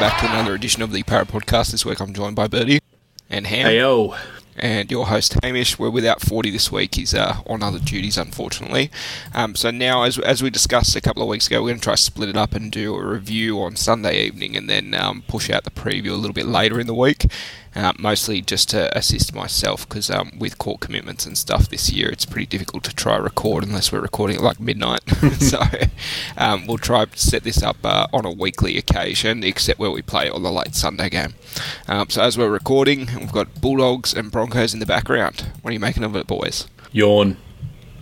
back to another edition of the Para Podcast. This week I'm joined by Bertie and Ham. Hey yo. And your host Hamish. We're without 40 this week. He's uh, on other duties, unfortunately. Um, so now, as, as we discussed a couple of weeks ago, we're going to try to split it up and do a review on Sunday evening and then um, push out the preview a little bit later in the week uh, mostly just to assist myself because um, with court commitments and stuff this year, it's pretty difficult to try record unless we're recording at like midnight. so um, we'll try to set this up uh, on a weekly occasion, except where we play on the late Sunday game. Um, so as we're recording, we've got Bulldogs and Broncos in the background. What are you making of it, boys? Yawn.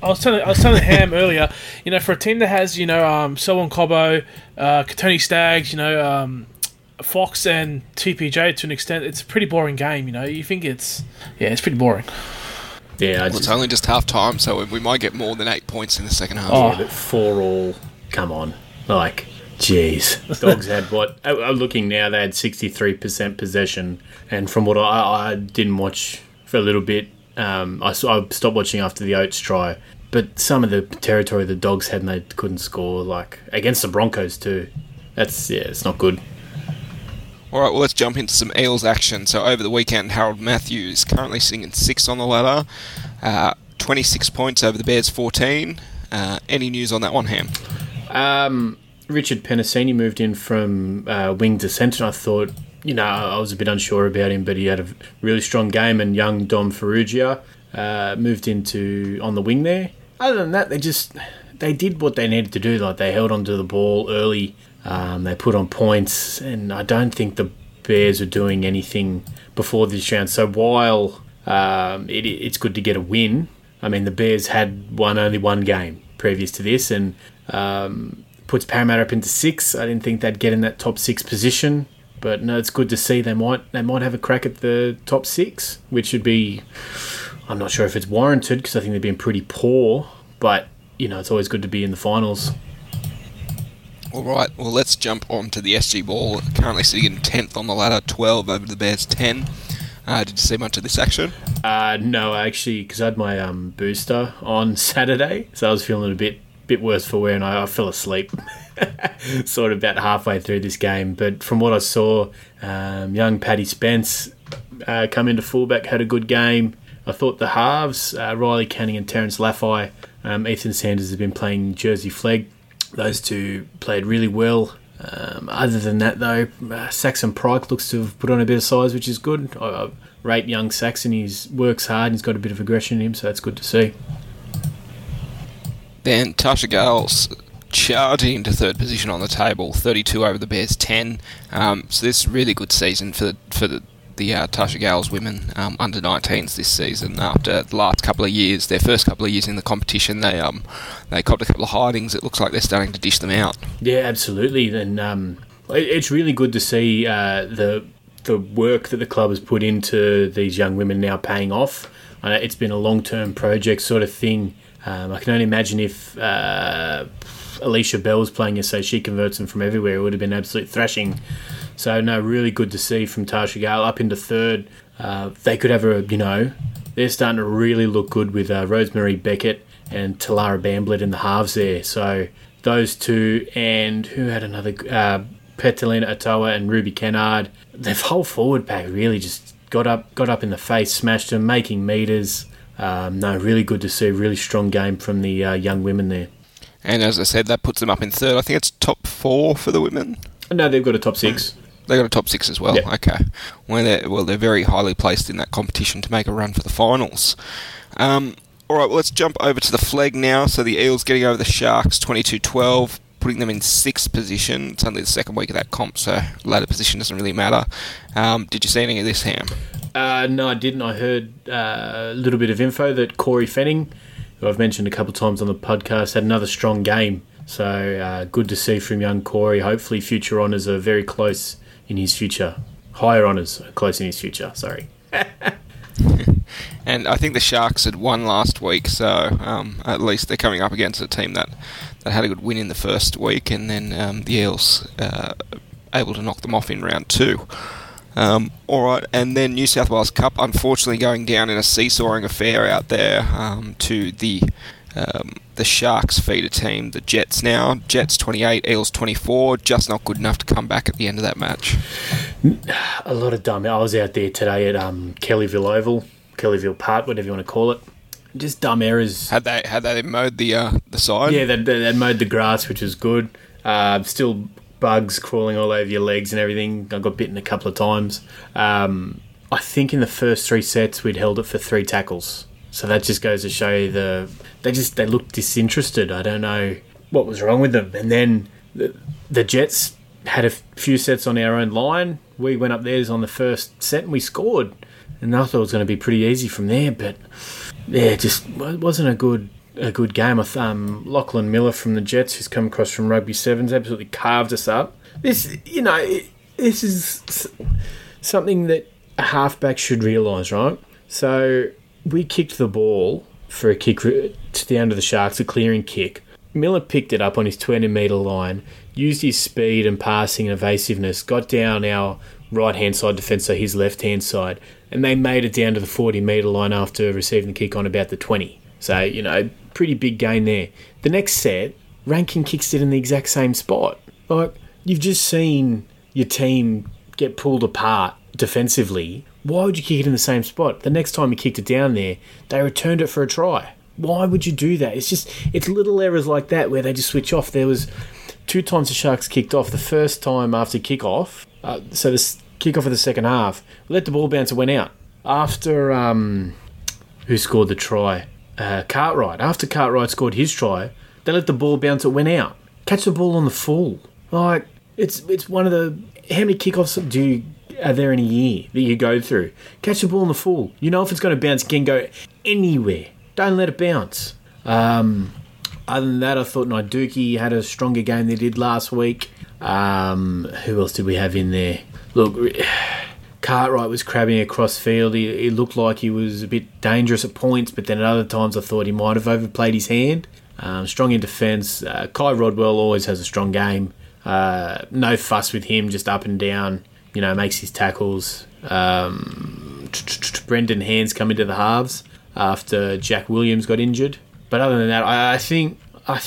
I was telling I was telling Ham earlier, you know, for a team that has you know um, Selwyn Cobbo, uh, Kotoni Staggs, you know, um, Fox and TPJ to an extent, it's a pretty boring game. You know, you think it's yeah, it's pretty boring. Yeah, well, it's only just half time, so we might get more than eight points in the second half. Oh, but four all. Come on, like, jeez. Dogs had what? I'm uh, uh, looking now. They had 63% possession, and from what I, I didn't watch for a little bit, um, I, I stopped watching after the Oates try. But some of the territory the Dogs had, and they couldn't score. Like against the Broncos too. That's yeah, it's not good. All right, well, let's jump into some Eels action. So, over the weekend, Harold Matthews currently sitting in sixth on the ladder, uh, 26 points over the Bears 14. Uh, any news on that one, Ham? Um, Richard Penisini moved in from uh, wing to centre. I thought, you know, I was a bit unsure about him, but he had a really strong game. And young Dom Ferrugia uh, moved into on the wing there. Other than that, they just they did what they needed to do. Like they held onto the ball early um, they put on points, and I don't think the Bears are doing anything before this round. So while um, it, it's good to get a win, I mean the Bears had won only one game previous to this, and um, puts Parramatta up into six. I didn't think they'd get in that top six position, but no, it's good to see they might they might have a crack at the top six, which would be. I'm not sure if it's warranted because I think they've been pretty poor, but you know it's always good to be in the finals. All right, well, let's jump on to the SG Ball. Currently sitting in 10th on the ladder, 12 over the Bears 10. Uh, did you see much of this action? Uh, no, actually, because I had my um, booster on Saturday, so I was feeling a bit bit worse for wear, and I, I fell asleep sort of about halfway through this game. But from what I saw, um, young Paddy Spence uh, come into fullback, had a good game. I thought the halves, uh, Riley Canning and Terence Laffey, um, Ethan Sanders has been playing Jersey Flegg those two played really well. Um, other than that, though, uh, Saxon Pryke looks to have put on a bit of size, which is good. I, I rate young Saxon. He works hard. He's got a bit of aggression in him, so that's good to see. Then Tarsha Gales charging into third position on the table, 32 over the Bears 10. Um, so this really good season for the, for the the uh, Tarsha Gales women um, under 19s this season. After the last couple of years, their first couple of years in the competition, they um they copped a couple of hidings. It looks like they're starting to dish them out. Yeah, absolutely. And um, it's really good to see uh, the the work that the club has put into these young women now paying off. Uh, it's been a long term project sort of thing. Um, I can only imagine if uh, Alicia Bell was playing so she converts them from everywhere, it would have been absolute thrashing. So no, really good to see from Tarsha Gale up into third. Uh, they could have a, you know, they're starting to really look good with uh, Rosemary Beckett and Talara Bamblett in the halves there. So those two, and who had another, uh, Petalina Atoa and Ruby Kennard. The whole forward pack really just got up, got up in the face, smashed them, making meters. Um, no, really good to see. Really strong game from the uh, young women there. And as I said, that puts them up in third. I think it's top four for the women. No, they've got a top six. They got a top six as well. Yep. Okay. Well, they're, well, they're very highly placed in that competition to make a run for the finals. Um, all right, well, let's jump over to the flag now. So the Eels getting over the Sharks 22 12, putting them in sixth position. It's only the second week of that comp, so ladder position doesn't really matter. Um, did you see any of this, Ham? Uh, no, I didn't. I heard uh, a little bit of info that Corey Fanning, who I've mentioned a couple of times on the podcast, had another strong game. So uh, good to see from young Corey. Hopefully, future honours are very close in his future. Higher honours close in his future, sorry. and I think the Sharks had won last week, so um, at least they're coming up against a team that, that had a good win in the first week, and then um, the Eels uh, able to knock them off in round two. Um, all right, and then New South Wales Cup, unfortunately, going down in a seesawing affair out there um, to the Um, the Sharks feeder team, the Jets now. Jets 28, Eels 24. Just not good enough to come back at the end of that match. A lot of dumb. I was out there today at um, Kellyville Oval, Kellyville Park, whatever you want to call it. Just dumb errors. Had they had they mowed the uh, the side? Yeah, they, they, they mowed the grass, which is good. Uh, still bugs crawling all over your legs and everything. I got bitten a couple of times. Um, I think in the first three sets we'd held it for three tackles. So that just goes to show you the they just they looked disinterested. I don't know what was wrong with them. And then the, the Jets had a few sets on our own line. We went up theirs on the first set and we scored. And I thought it was going to be pretty easy from there, but yeah, just it wasn't a good a good game. Um, Lachlan Miller from the Jets, who's come across from Rugby Sevens, absolutely carved us up. This, you know, this is something that a halfback should realise, right? So we kicked the ball for a kick to the end of the Sharks, a clearing kick. Miller picked it up on his 20 metre line, used his speed and passing and evasiveness, got down our right hand side defence, so his left hand side, and they made it down to the 40 metre line after receiving the kick on about the 20. So, you know, pretty big gain there. The next set, Rankin kicks it in the exact same spot. Like, you've just seen your team get pulled apart defensively. Why would you kick it in the same spot? The next time you kicked it down there, they returned it for a try. Why would you do that? It's just, it's little errors like that where they just switch off. There was two times the Sharks kicked off. The first time after kickoff, uh, so the kickoff of the second half, let the ball bounce and went out. After, um, who scored the try? Uh, Cartwright. After Cartwright scored his try, they let the ball bounce. It went out. Catch the ball on the full. Like it's it's one of the how many kickoffs do you are there in a year that you go through? Catch the ball on the full. You know if it's going to bounce, can go anywhere. Don't let it bounce. Um, other than that, I thought Naiduki had a stronger game than he did last week. Um, who else did we have in there? Look, Cartwright was crabbing across field. He, he looked like he was a bit dangerous at points, but then at other times I thought he might have overplayed his hand. Um, strong in defence. Uh, Kai Rodwell always has a strong game. Uh, no fuss with him, just up and down. You know, makes his tackles. Um, Brendan Hands come into the halves after Jack Williams got injured. But other than that, I, think I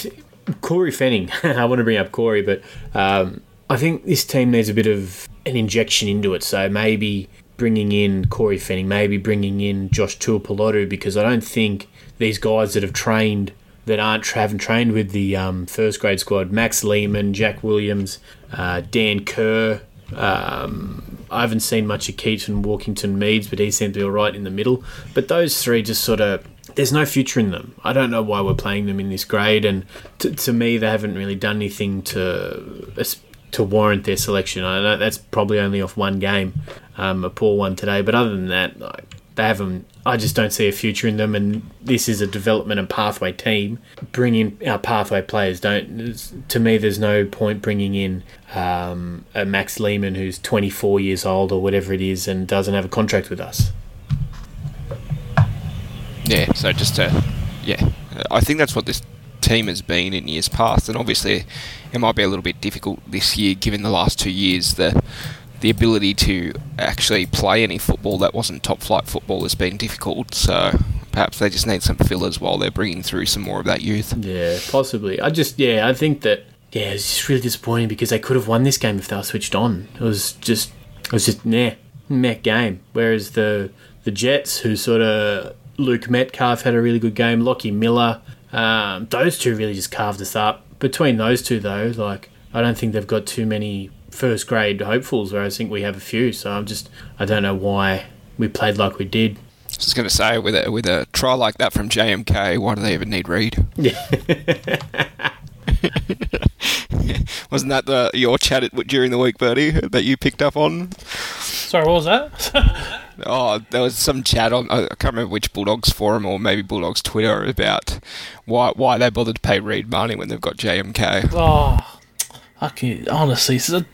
Corey Fanning. I want to bring up Corey, but um, I think this team needs a bit of an injection into it. So maybe bringing in Corey Fanning, maybe bringing in Josh Tuapolotu, because I don't think these guys that have trained that aren't haven't trained with the um, first grade squad, Max Lehman, Jack Williams, uh, Dan Kerr. Um, I haven't seen much of Keaton Walkington Meads, but he seemed to be all right in the middle. But those three just sort of there's no future in them. I don't know why we're playing them in this grade, and to, to me, they haven't really done anything to to warrant their selection. I know that's probably only off one game, um, a poor one today, but other than that, they haven't. I just don't see a future in them, and this is a development and pathway team. Bring in our pathway players. Don't to me, there's no point bringing in um, a Max Lehman who's 24 years old or whatever it is and doesn't have a contract with us. Yeah, so just to, yeah, I think that's what this team has been in years past, and obviously it might be a little bit difficult this year, given the last two years the the ability to actually play any football that wasn't top flight football has been difficult. So perhaps they just need some fillers while they're bringing through some more of that youth. Yeah, possibly. I just yeah, I think that yeah, it's just really disappointing because they could have won this game if they were switched on. It was just it was just meh, meh game. Whereas the the Jets, who sort of Luke Metcalf had a really good game, Lockie Miller, um, those two really just carved us up. Between those two though, like I don't think they've got too many first grade hopefuls, where I think we have a few. So I'm just I don't know why we played like we did. I was going to say with a with a try like that from JMK, why do they even need Reed? Wasn't that the your chat at, during the week, Bertie, that you picked up on? Sorry, what was that? Oh, there was some chat on I can't remember which Bulldogs forum or maybe Bulldogs Twitter about why why they bothered to pay Reed money when they've got JMK. oh, I can honestly. The,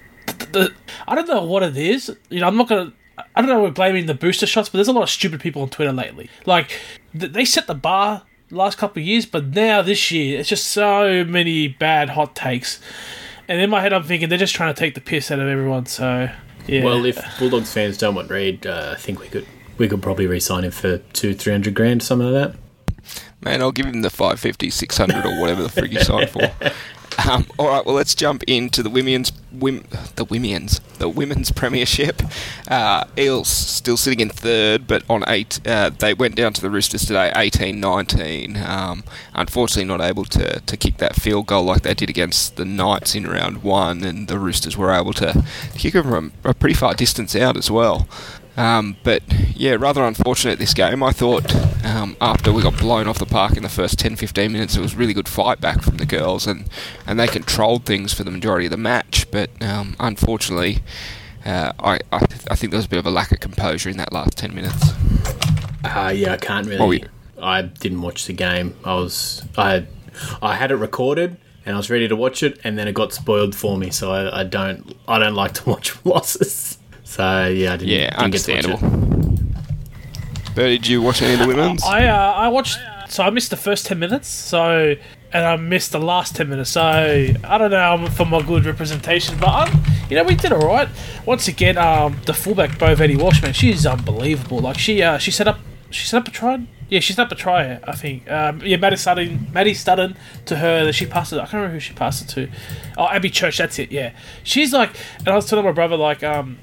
the, I don't know what it is. You know, I'm not gonna. I don't know. We're blaming the booster shots, but there's a lot of stupid people on Twitter lately. Like th- they set the bar last couple of years, but now this year it's just so many bad hot takes. And in my head, I'm thinking they're just trying to take the piss out of everyone. So yeah. Well, if Bulldogs fans don't want Reed, uh, I think we could we could probably re-sign him for two, three hundred grand, something like that. man. I'll give him the 550, 600 or whatever the frig he signed for. Um, all right, well, let's jump into the women's wim, the women's the women's premiership. Uh, Eels still sitting in third, but on eight, uh, they went down to the Roosters today, 18-19. Um, unfortunately, not able to, to kick that field goal like they did against the Knights in round one, and the Roosters were able to kick it from a pretty far distance out as well. Um, but yeah, rather unfortunate this game. I thought um, after we got blown off the park in the first 10 15 minutes, it was really good fight back from the girls, and, and they controlled things for the majority of the match. But um, unfortunately, uh, I, I, I, think there was a bit of a lack of composure in that last 10 minutes. Uh, yeah, I can't really. I didn't watch the game. I was I I had it recorded and I was ready to watch it, and then it got spoiled for me. So I, I don't I don't like to watch losses. So yeah, I didn't, yeah, didn't understandable. Bertie, did you watch any of the women's? I uh, I watched. So I missed the first ten minutes. So and I missed the last ten minutes. So I don't know for my good representation, but um, you know we did all right. Once again, um, the fullback Beau Vette-Welsh, man, she's unbelievable. Like she uh, she set up she set up a try. Yeah, she set up a try. I think. Um, yeah, Maddie Studdon, Maddie Studdon to her that she passed it. I can't remember who she passed it to. Oh, Abby Church. That's it. Yeah, she's like, and I was telling my brother like, um,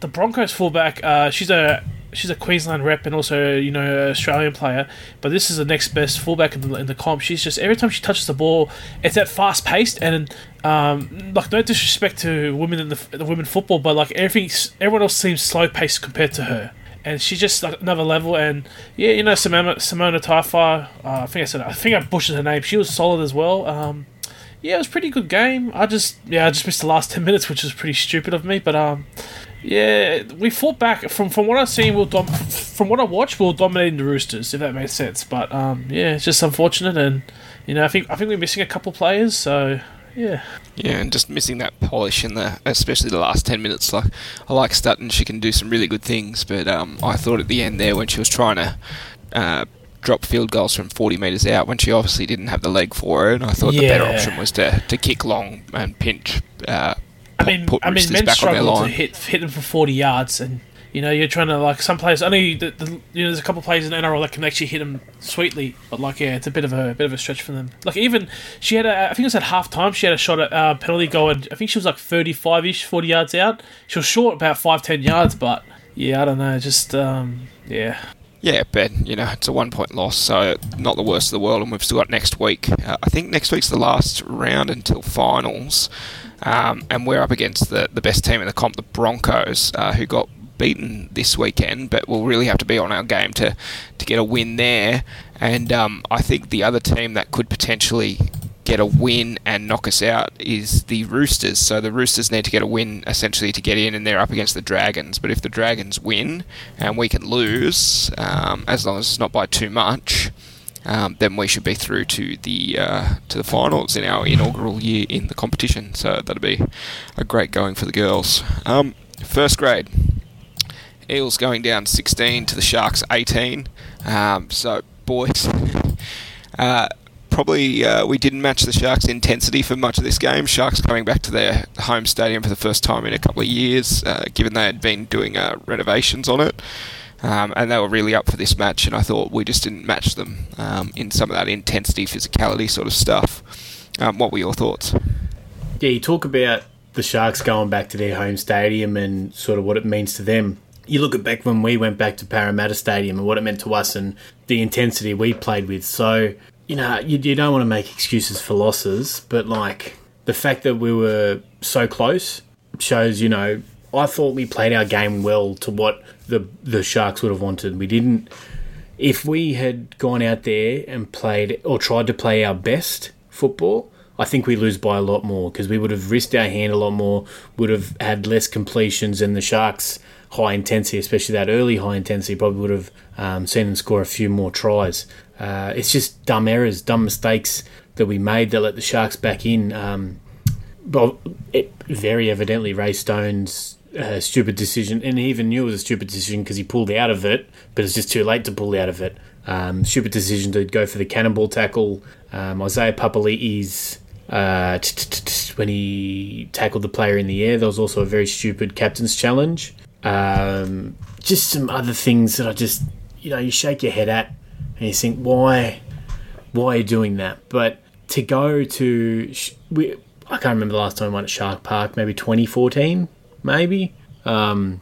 the Broncos fullback. Uh, she's a she's a Queensland rep and also you know Australian player. But this is the next best fullback in the, in the comp. She's just every time she touches the ball, it's that fast paced and um, like no disrespect to women in the, the women football, but like everything everyone else seems slow paced compared to her. And she's just like another level, and yeah, you know Simona, Simona Taifa. Uh, I think I said I think I butchered her name. She was solid as well. Um, yeah, it was pretty good game. I just yeah, I just missed the last ten minutes, which was pretty stupid of me. But um, yeah, we fought back from from what I've seen. We'll dom- from what I watched, we are dominating the Roosters, if that makes sense. But um, yeah, it's just unfortunate, and you know, I think I think we're missing a couple players. So yeah, yeah, and just missing that polish in the, especially the last ten minutes. Like I like Studdon, she can do some really good things, but um, I thought at the end there when she was trying to. Uh, drop field goals from 40 metres out when she obviously didn't have the leg for it. And I thought yeah. the better option was to, to kick long and pinch uh, I mean, I mean, men struggle to hit hit them for forty yards, and you know you're trying to like some players. Only the, the, you know there's a couple of players in NRL that can actually hit them sweetly, but like yeah, it's a bit of a, a bit of a stretch for them. Like even she had a, I think it was at half time. She had a shot at uh, penalty goal, and I think she was like thirty five ish, forty yards out. She was short about five ten yards, but yeah, I don't know, just um, yeah. Yeah, but you know it's a one point loss, so not the worst of the world, and we've still got next week. Uh, I think next week's the last round until finals. Um, and we're up against the, the best team in the comp, the Broncos, uh, who got beaten this weekend, but we'll really have to be on our game to, to get a win there. And um, I think the other team that could potentially get a win and knock us out is the Roosters. So the Roosters need to get a win essentially to get in, and they're up against the Dragons. But if the Dragons win and we can lose, um, as long as it's not by too much, um, then we should be through to the uh, to the finals in our inaugural year in the competition. So that'll be a great going for the girls. Um, first grade, Eels going down 16 to the Sharks 18. Um, so boys. Uh, probably uh, we didn't match the Sharks' intensity for much of this game. Sharks coming back to their home stadium for the first time in a couple of years, uh, given they had been doing uh, renovations on it. Um, and they were really up for this match, and I thought we just didn't match them um, in some of that intensity, physicality sort of stuff. Um, what were your thoughts? Yeah, you talk about the Sharks going back to their home stadium and sort of what it means to them. You look at back when we went back to Parramatta Stadium and what it meant to us and the intensity we played with. So, you know, you, you don't want to make excuses for losses, but like the fact that we were so close shows, you know, I thought we played our game well to what the the Sharks would have wanted. We didn't. If we had gone out there and played or tried to play our best football, I think we lose by a lot more because we would have risked our hand a lot more. Would have had less completions, and the Sharks' high intensity, especially that early high intensity, probably would have um, seen them score a few more tries. Uh, it's just dumb errors, dumb mistakes that we made that let the Sharks back in. Um, it, very evidently, Ray Stone's a stupid decision, and he even knew it was a stupid decision because he pulled out of it, but it's just too late to pull out of it. Um, stupid decision to go for the cannonball tackle. Um, Isaiah Papali'i's uh, when he tackled the player in the air, there was also a very stupid captain's challenge. Um, just some other things that I just, you know, you shake your head at and you think, why, why are you doing that? But to go to we, I can't remember the last time I went at Shark Park, maybe 2014, maybe. Um,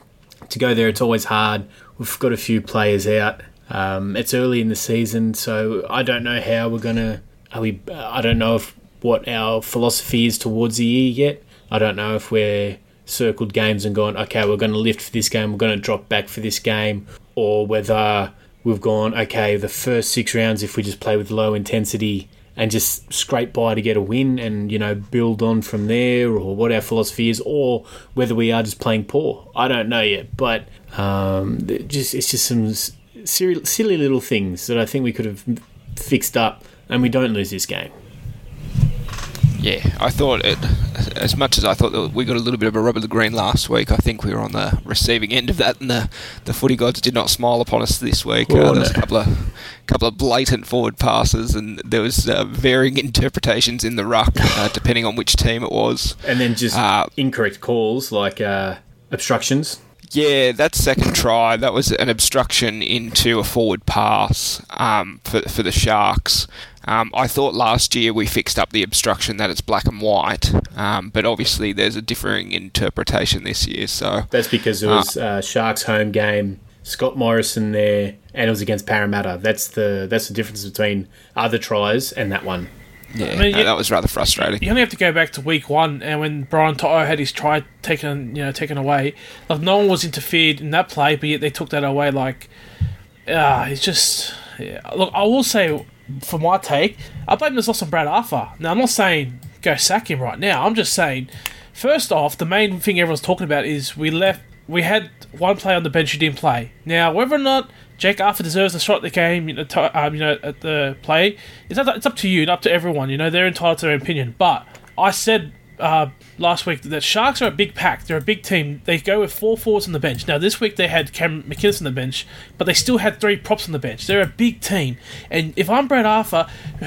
to go there, it's always hard. We've got a few players out. Um, it's early in the season, so I don't know how we're gonna. Are we? I don't know if what our philosophy is towards the year yet. I don't know if we're circled games and gone, okay, we're going to lift for this game, we're going to drop back for this game, or whether we've gone, okay, the first six rounds, if we just play with low intensity and just scrape by to get a win and, you know, build on from there, or what our philosophy is, or whether we are just playing poor. I don't know yet, but um, just it's just some silly, silly little things that I think we could have fixed up and we don't lose this game. Yeah, I thought it. As much as I thought that we got a little bit of a rub of the green last week, I think we were on the receiving end of that, and the, the footy gods did not smile upon us this week. Oh, uh, there was a couple of couple of blatant forward passes, and there was uh, varying interpretations in the ruck uh, depending on which team it was. And then just Uh, incorrect calls like uh, obstructions. Yeah, that second try, that was an obstruction into a forward pass um, for, for the Sharks. Um, I thought last year we fixed up the obstruction that it's black and white, um, but obviously there's a differing interpretation this year. So That's because it was uh, Sharks home game. Scott Morrison there, and it was against Parramatta. That's the that's the difference between other tries and that one. yeah, I mean, no, yeah- that was rather frustrating. You only have to go back to week one, and when Brian Toto had his try taken, you know, taken away, like no one was interfered in that play, but yet they took that away. Like, ah, it's just. Look, I will say, for my take, I blame this loss on Brad Arthur. Now, I'm not saying go sack him right now. I'm just saying, first off, the main thing everyone's talking about is we left. We had one player on the bench who didn't play. Now, whether or not Jake Arthur deserves a shot at the game, you know, um, you know, at the play, it's up, it's up to you and up to everyone. You know, they're entitled to their opinion. But I said uh, last week that Sharks are a big pack. They're a big team. They go with four forwards on the bench. Now this week they had Cam McInnes on the bench, but they still had three props on the bench. They're a big team. And if I'm Brad Arthur,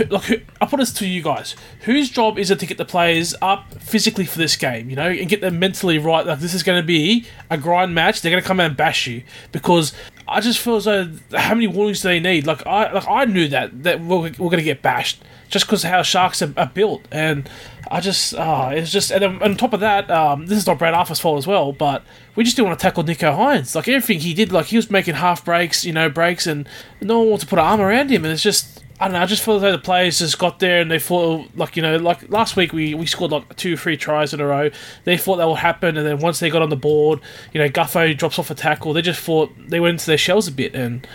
look, I'll put this to you guys: whose job is it to get the players up physically for this game? You know, and get them mentally right. Like this is going to be a grind match. They're going to come out and bash you because. I just feel as though how many warnings do they need? Like I, like I knew that that we're, we're going to get bashed just because how sharks are, are built, and I just, ah, it's just, and on top of that, um, this is not Brad Arthur's fault as well, but we just didn't want to tackle Nicho Hynes. Like everything he did, like he was making half breaks, you know, breaks, and no one wanted to put an arm around him, and it's just. I don't know. I just feel though the players just got there and they thought, like you know, like last week we, we scored like two, three tries in a row. They thought that would happen, and then once they got on the board, you know, Gutho drops off a tackle. They just thought they went into their shells a bit, and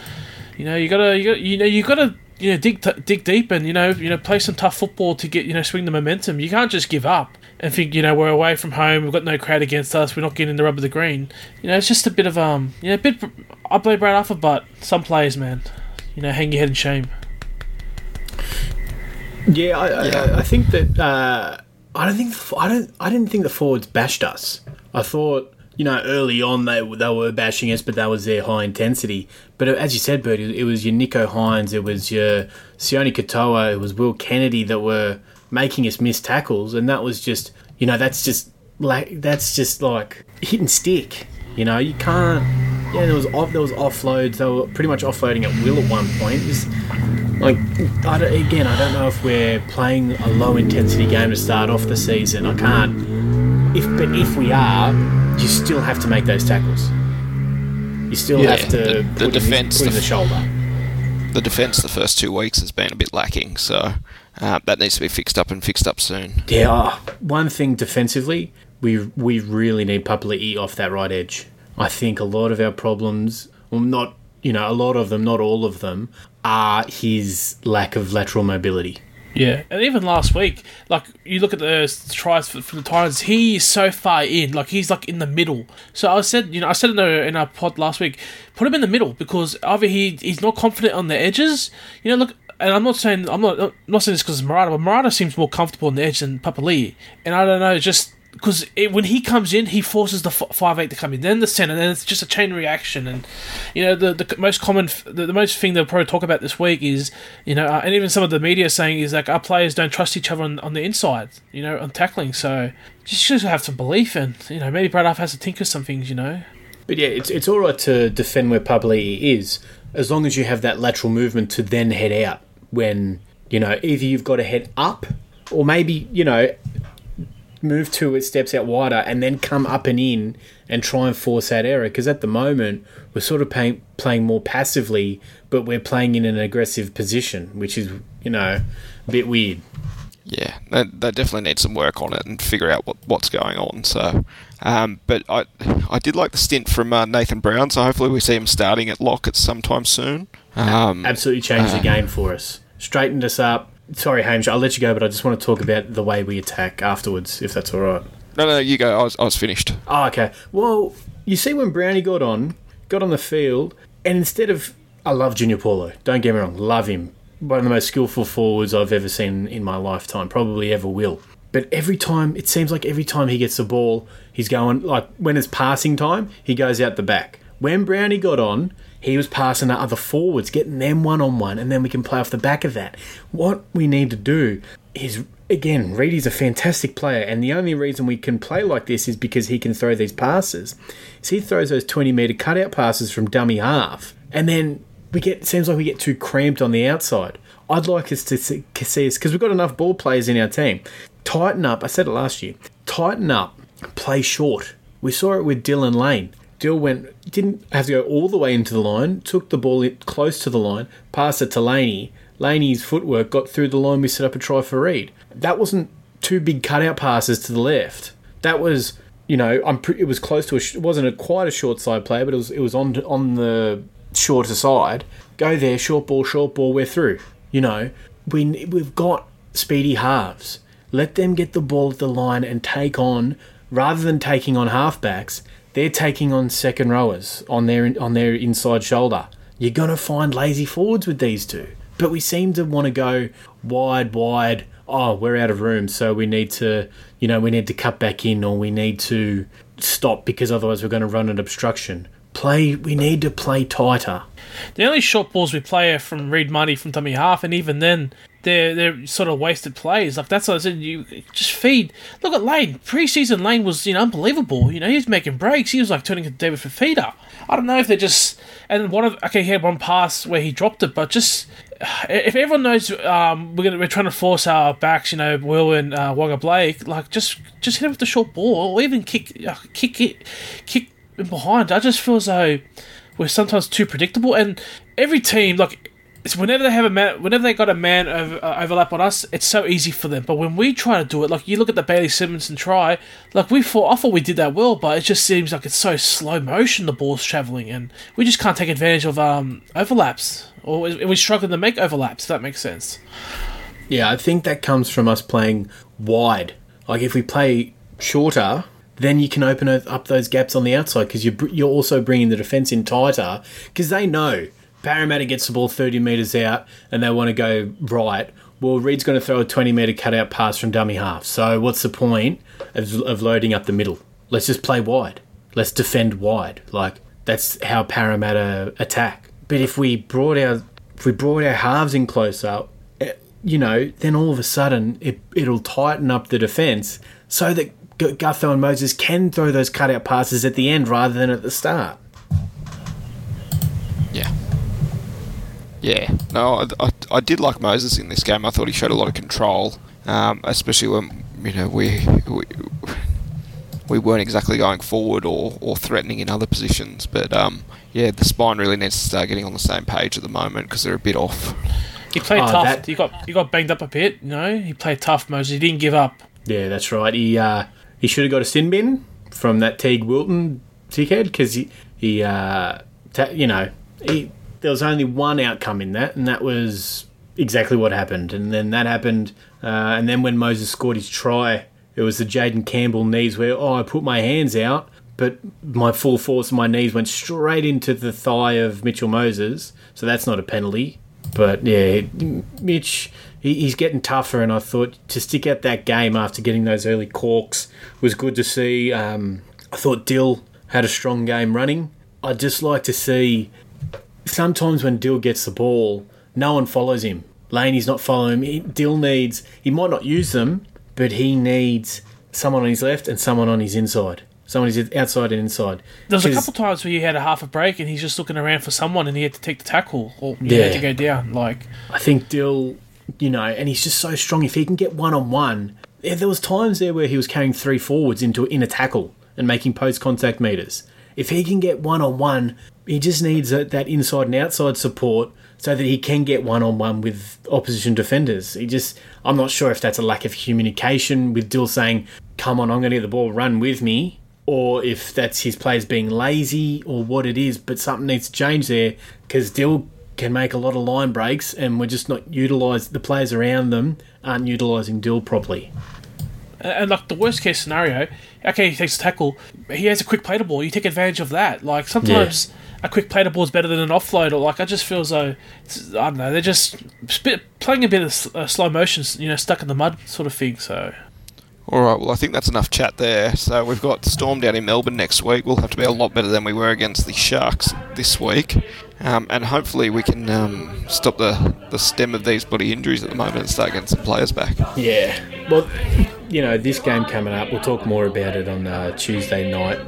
you know, you gotta, you gotta, you know, you gotta, you know, dig, t- dig deep, and you know, you know, play some tough football to get, you know, swing the momentum. You can't just give up and think, you know, we're away from home, we've got no crowd against us, we're not getting the rub of the green. You know, it's just a bit of um, you know, a bit. I blame Brad Arthur, but some players, man, you know, hang your head in shame. Yeah, I, Yeah. I, I think that uh, I don't think I don't I didn't think the forwards bashed us. I thought you know early on they they were bashing us, but that was their high intensity. But as you said, Bert, it, it was your Nicho Hynes, it was your Sione Katoa, it was Will Kennedy that were making us miss tackles, and that was just you know that's just like that's just like hit and stick. You know you can't. Yeah, there was off, there was offloads. They were pretty much offloading at will at one point. Just, like I again, I don't know if we're playing a low intensity game to start off the season. I can't. If but if we are, you still have to make those tackles. You still Yeah, have to the- the put in defence, put in the the shoulder. The defence the first two weeks has been a bit lacking, so uh, that needs to be fixed up and fixed up soon. Yeah, oh, one thing defensively, we we really need Papali'i off that right edge. I think a lot of our problems, well, not you know, a lot of them, not all of them, are his lack of lateral mobility. Yeah, and even last week, like you look at the tries for, for the Titans, he is so far in, like he's like in the middle. So I said, you know, I said in, the, in our pod last week, put him in the middle because either he he's not confident on the edges. You know, look, and I'm not saying I'm not I'm not saying this because Marata, but Marata seems more comfortable on the edge than Papali, and I don't know, just because when he comes in, he forces the f- five eight to come in, then the center, then it's just a chain reaction. And you know, the, the most common, the, the most thing they'll probably talk about this week is, you know, uh, and even some of the media saying is like our players don't trust each other on, on the inside, you know, on tackling. So just just have some belief, and you know, maybe Brad Huff has to tinker some things, you know. But yeah, it's it's all right to defend where Papali'i is, as long as you have that lateral movement to then head out when You know, either you've got to head up, or maybe you know, move two steps out wider and then come up and in and try and force that error. Because at the moment we're sort of playing playing more passively, but we're playing in an aggressive position, which is you know a bit weird. Yeah, they, they definitely need some work on it and figure out what, what's going on. So, um, but I I did like the stint from uh, Nathan Brown. So hopefully we see him starting at lock at some time soon. Um, Absolutely changed the game for us, straightened us up. Sorry, Hamish, I'll let you go, but I just want to talk about the way we attack afterwards, if that's all right. no, no, you go. I was, I was finished. Oh, okay. Well, you see, when Brownie got on, got on the field, and instead of. I love Junior Paulo, don't get me wrong, love him. One of the most skillful forwards I've ever seen in my lifetime, probably ever will. But every time, it seems like every time he gets the ball, he's going, like when it's passing time, he goes out the back. When Brownie got on, he was passing to other forwards, getting them one on one, and then we can play off the back of that. What we need to do is again, Reedy's a fantastic player, and the only reason we can play like this is because he can throw these passes. Is he throws those twenty meter cutout passes from dummy half, and then we get seems like we get too cramped on the outside. I'd like us to see us because we've got enough ball players in our team. Tighten up. I said it last year. Tighten up. Play short. We saw it with Dylan Lane. Dill went didn't have to go all the way into the line. Took the ball close to the line. Passed it to Laney. Laney's footwork got through the line. We set up a try for Reed. That wasn't two big cutout passes to the left. That was you know I'm pre- it was close to a it wasn't a quite a short side play, but it was it was on on the shorter side. Go there, short ball, short ball. We're through. You know we we've got speedy halves. Let them get the ball at the line and take on rather than taking on halfbacks. They're taking on second rowers on their on their inside shoulder. You're gonna find lazy forwards with these two, but we seem to want to go wide, wide. Oh, we're out of room, so we need to, you know, we need to cut back in, or we need to stop because otherwise we're going to run an obstruction. Play. We need to play tighter. The only short balls we play are from Reed Mahoney from dummy half, and even then, they're they're sort of wasted plays. Like that's what I said. You just feed. Look at Lane. Preseason Lane was you know unbelievable. You know he was making breaks. He was like turning into David Fifita. I don't know if they're just and one of okay he had one pass where he dropped it, but just if everyone knows um, we're gonna we're trying to force our backs, you know Will and uh, Waqa Blake, like just just hit him with the short ball or even kick uh, kick it kick behind. I just feel as though we're sometimes too predictable, and every team like it's whenever they have a man, whenever they got a man over, uh, overlap on us, it's so easy for them. But when we try to do it, like you look at the Bailey Simonsson and try, like we thought, I thought we did that well, but it just seems like it's so slow motion the ball's traveling, and we just can't take advantage of um, overlaps, or we're struggling to make overlaps. If that makes sense. Yeah, I think that comes from us playing wide. Like if we play shorter, then you can open up those gaps on the outside because you're you're also bringing the defense in tighter because they know Parramatta gets the ball 30 metres out and they want to go right. Well, Reed's going to throw a 20 metre cutout pass from dummy half. So, what's the point of, of loading up the middle? Let's just play wide. Let's defend wide. Like, that's how Parramatta attack. But if we brought our if we brought our halves in closer, eh, you know, then all of a sudden it it'll tighten up the defence so that Gutho and Moses can throw those cutout passes at the end rather than at the start. Yeah. Yeah. No, I, I, I did like Moses in this game. I thought he showed a lot of control, um, especially when you know we, we we weren't exactly going forward or, or threatening in other positions. But um, yeah, the spine really needs to start getting on the same page at the moment because they're a bit off. He played Oh, tough. that- He got he got banged up a bit. You know, he played tough. Moses. He didn't give up. Yeah, that's right. He uh, he should have got a sin bin from that Teig Wilton dickhead because he he uh, ta- you know he there was only one outcome in that, and that was exactly what happened. And then that happened, uh, and then when Moses scored his try, it was the Jaden Campbell knees where oh I put my hands out, but my full force of my knees went straight into the thigh of Mitchell Moses, so that's not a penalty. But yeah, Mitch, he's getting tougher, and I thought to stick out that game after getting those early corks was good to see. Um, I thought Dill had a strong game running. I'd just like to see sometimes when Dill gets the ball, no one follows him. Laney's not following him. Dill needs, he might not use them, but he needs someone on his left and someone on his inside. Someone outside and inside. There was a couple times where he had a half a break and he's just looking around for someone and he had to take the tackle or he Yeah. had to go down. Like I think Dill you know, and he's just so strong. If he can get one on one, there was times there where he was carrying three forwards into in a tackle and making post contact meters. If he can get one on one, he just needs a, that inside and outside support so that he can get one on one with opposition defenders. He just, I'm not sure if that's a lack of communication with Dill saying, "Come on, I'm going to get the ball, run with me," or if that's his players being lazy or what it is. But something needs to change there because Dill can make a lot of line breaks, and we're just not utilised. The players around them aren't utilising Dill properly. And, like the worst case scenario, okay, he takes a tackle, he has a quick play to ball. You take advantage of that. Like sometimes a quick play to ball is better than an offload. Or like I just feel as though it's, I don't know. They're just sp- playing a bit of uh, slow motion, you know, stuck in the mud sort of thing. So All right, well, I think that's enough chat there. So we've got Storm down in Melbourne next week. We'll have to be a lot better than we were against the Sharks this week. Um, and hopefully we can um, stop the, the stem of these bloody injuries at the moment and start getting some players back. Yeah. Well, you know, this game coming up, we'll talk more about it on uh, Tuesday night.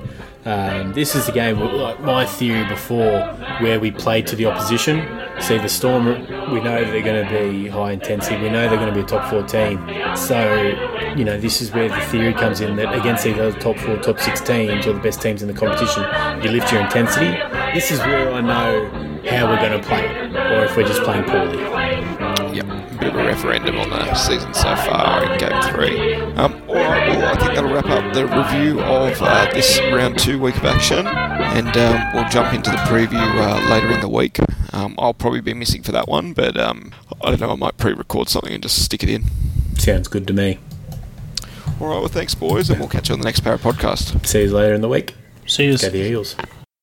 Um, this is the game, like my theory before, where we play to the opposition. See, the Storm, we know they're going to be high intensity. We know they're going to be a top four team. So, you know, this is where the theory comes in that against either the top four, top six teams or the best teams in the competition, you lift your intensity. This is where I know how we're going to play, or if we're just playing poorly. Yep, bit of a referendum on the season so far in Game 3. Um, think that'll wrap up the review of uh, this round two week of action, and um, we'll jump into the preview uh, later in the week. Um, I'll probably be missing for that one, but um, I don't know, I might pre record something and just stick it in. Sounds good to me. Alright, well, thanks, boys, and we'll catch you on the next Para podcast. See you later in the week. see you. Go the Eagles.